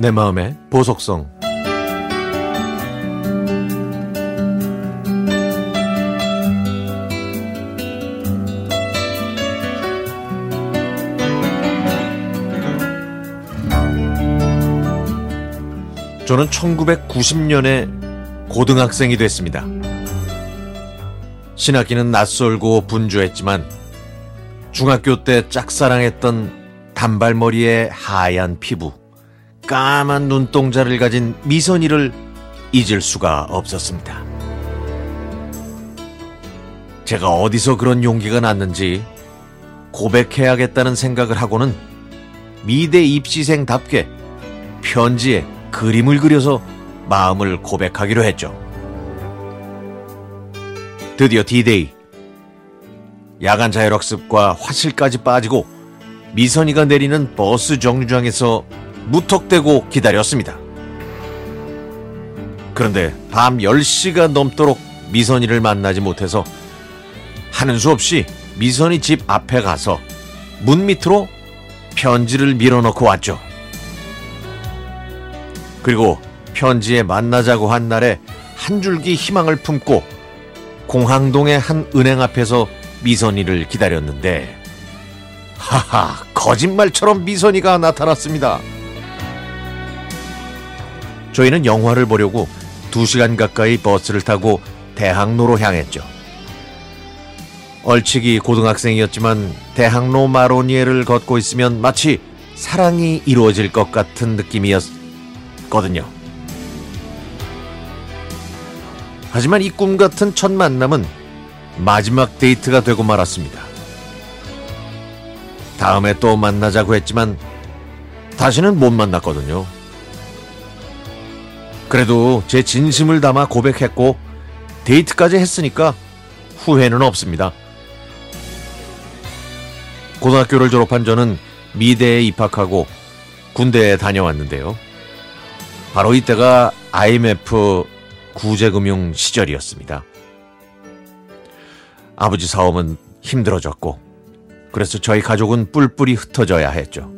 내 마음의 보석성 저는 1990년에 고등학생이 됐습니다. 신학기는 낯설고 분주했지만 중학교 때 짝사랑했던 단발머리의 하얀 피부, 까만 눈동자를 가진 미선이를 잊을 수가 없었습니다. 제가 어디서 그런 용기가 났는지 고백해야겠다는 생각을 하고는 미대 입시생답게 편지에 그림을 그려서 마음을 고백하기로 했죠. 드디어 디데이. 야간 자율학습과 화실까지 빠지고 미선이가 내리는 버스 정류장에서 무턱대고 기다렸습니다. 그런데 밤 10시가 넘도록 미선이를 만나지 못해서 하는 수 없이 미선이 집 앞에 가서 문 밑으로 편지를 밀어넣고 왔죠. 그리고 편지에 만나자고 한 날에 한 줄기 희망을 품고 공항동의 한 은행 앞에서 미선이를 기다렸는데 하하 거짓말처럼 미선이가 나타났습니다. 저희는 영화를 보려고 두시간 가까이 버스를 타고 대학로로 향했죠. 얼치기 고등학생이었지만 대학로 마로니에를 걷고 있으면 마치 사랑이 이루어질 것 같은 느낌이었거든요. 하지만 이 꿈 같은 첫 만남은 마지막 데이트가 되고 말았습니다. 다음에 또 만나자고 했지만 다시는 못 만났거든요. 그래도 제 진심을 담아 고백했고 데이트까지 했으니까 후회는 없습니다. 고등학교를 졸업한 저는 미대에 입학하고 군대에 다녀왔는데요. 바로 이때가 IMF 구제금융 시절이었습니다. 아버지 사업은 힘들어졌고, 그래서 저희 가족은 뿔뿔이 흩어져야 했죠.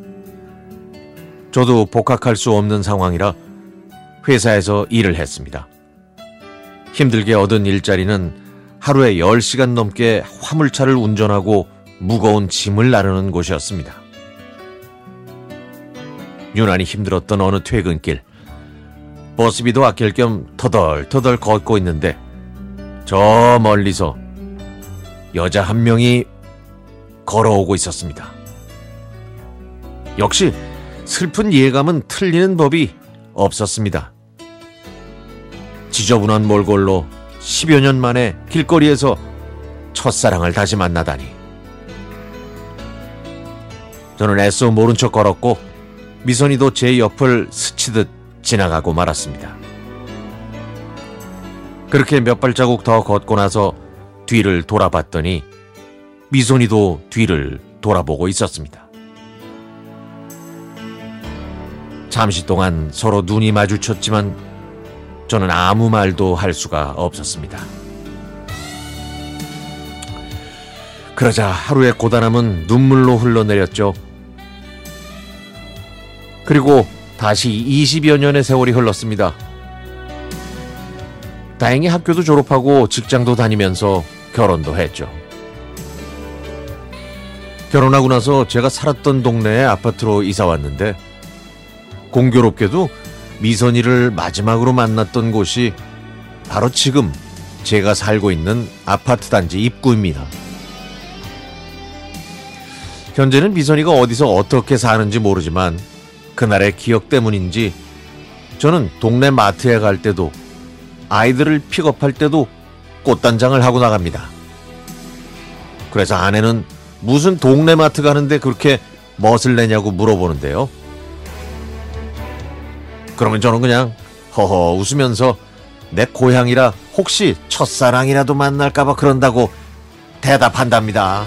저도 복학할 수 없는 상황이라 회사에서 일을 했습니다. 힘들게 얻은 일자리는 하루에 10시간 넘게 화물차를 운전하고 무거운 짐을 나르는 곳이었습니다. 유난히 힘들었던 어느 퇴근길, 버스비도 아낄 겸 터덜터덜 걷고 있는데 저 멀리서 여자 한 명이 걸어오고 있었습니다. 역시 슬픈 예감은 틀리는 법이 없었습니다. 지저분한 몰골로 10여 년 만에 길거리에서 첫사랑을 다시 만나다니. 저는 애써 모른 척 걸었고 미선이도 제 옆을 스치듯 지나가고 말았습니다. 그렇게 몇 발자국 더 걷고 나서 뒤를 돌아봤더니 미선이도 뒤를 돌아보고 있었습니다. 잠시 동안 서로 눈이 마주쳤지만 저는 아무 말도 할 수가 없었습니다. 그러자 하루의 고단함은 눈물로 흘러내렸죠. 그리고 다시 20여 년의 세월이 흘렀습니다. 다행히 학교도 졸업하고 직장도 다니면서 결혼도 했죠. 결혼하고 나서 제가 살았던 동네에 아파트로 이사 왔는데 공교롭게도 미선이를 마지막으로 만났던 곳이 바로 지금 제가 살고 있는 아파트 단지 입구입니다. 현재는 미선이가 어디서 어떻게 사는지 모르지만 그날의 기억 때문인지 저는 동네 마트에 갈 때도 아이들을 픽업할 때도 꽃단장을 하고 나갑니다. 그래서 아내는 무슨 동네 마트 가는데 그렇게 멋을 내냐고 물어보는데요. 그러면 저는 그냥 허허 웃으면서 내 고향이라 혹시 첫사랑이라도 만날까봐 그런다고 대답한답니다.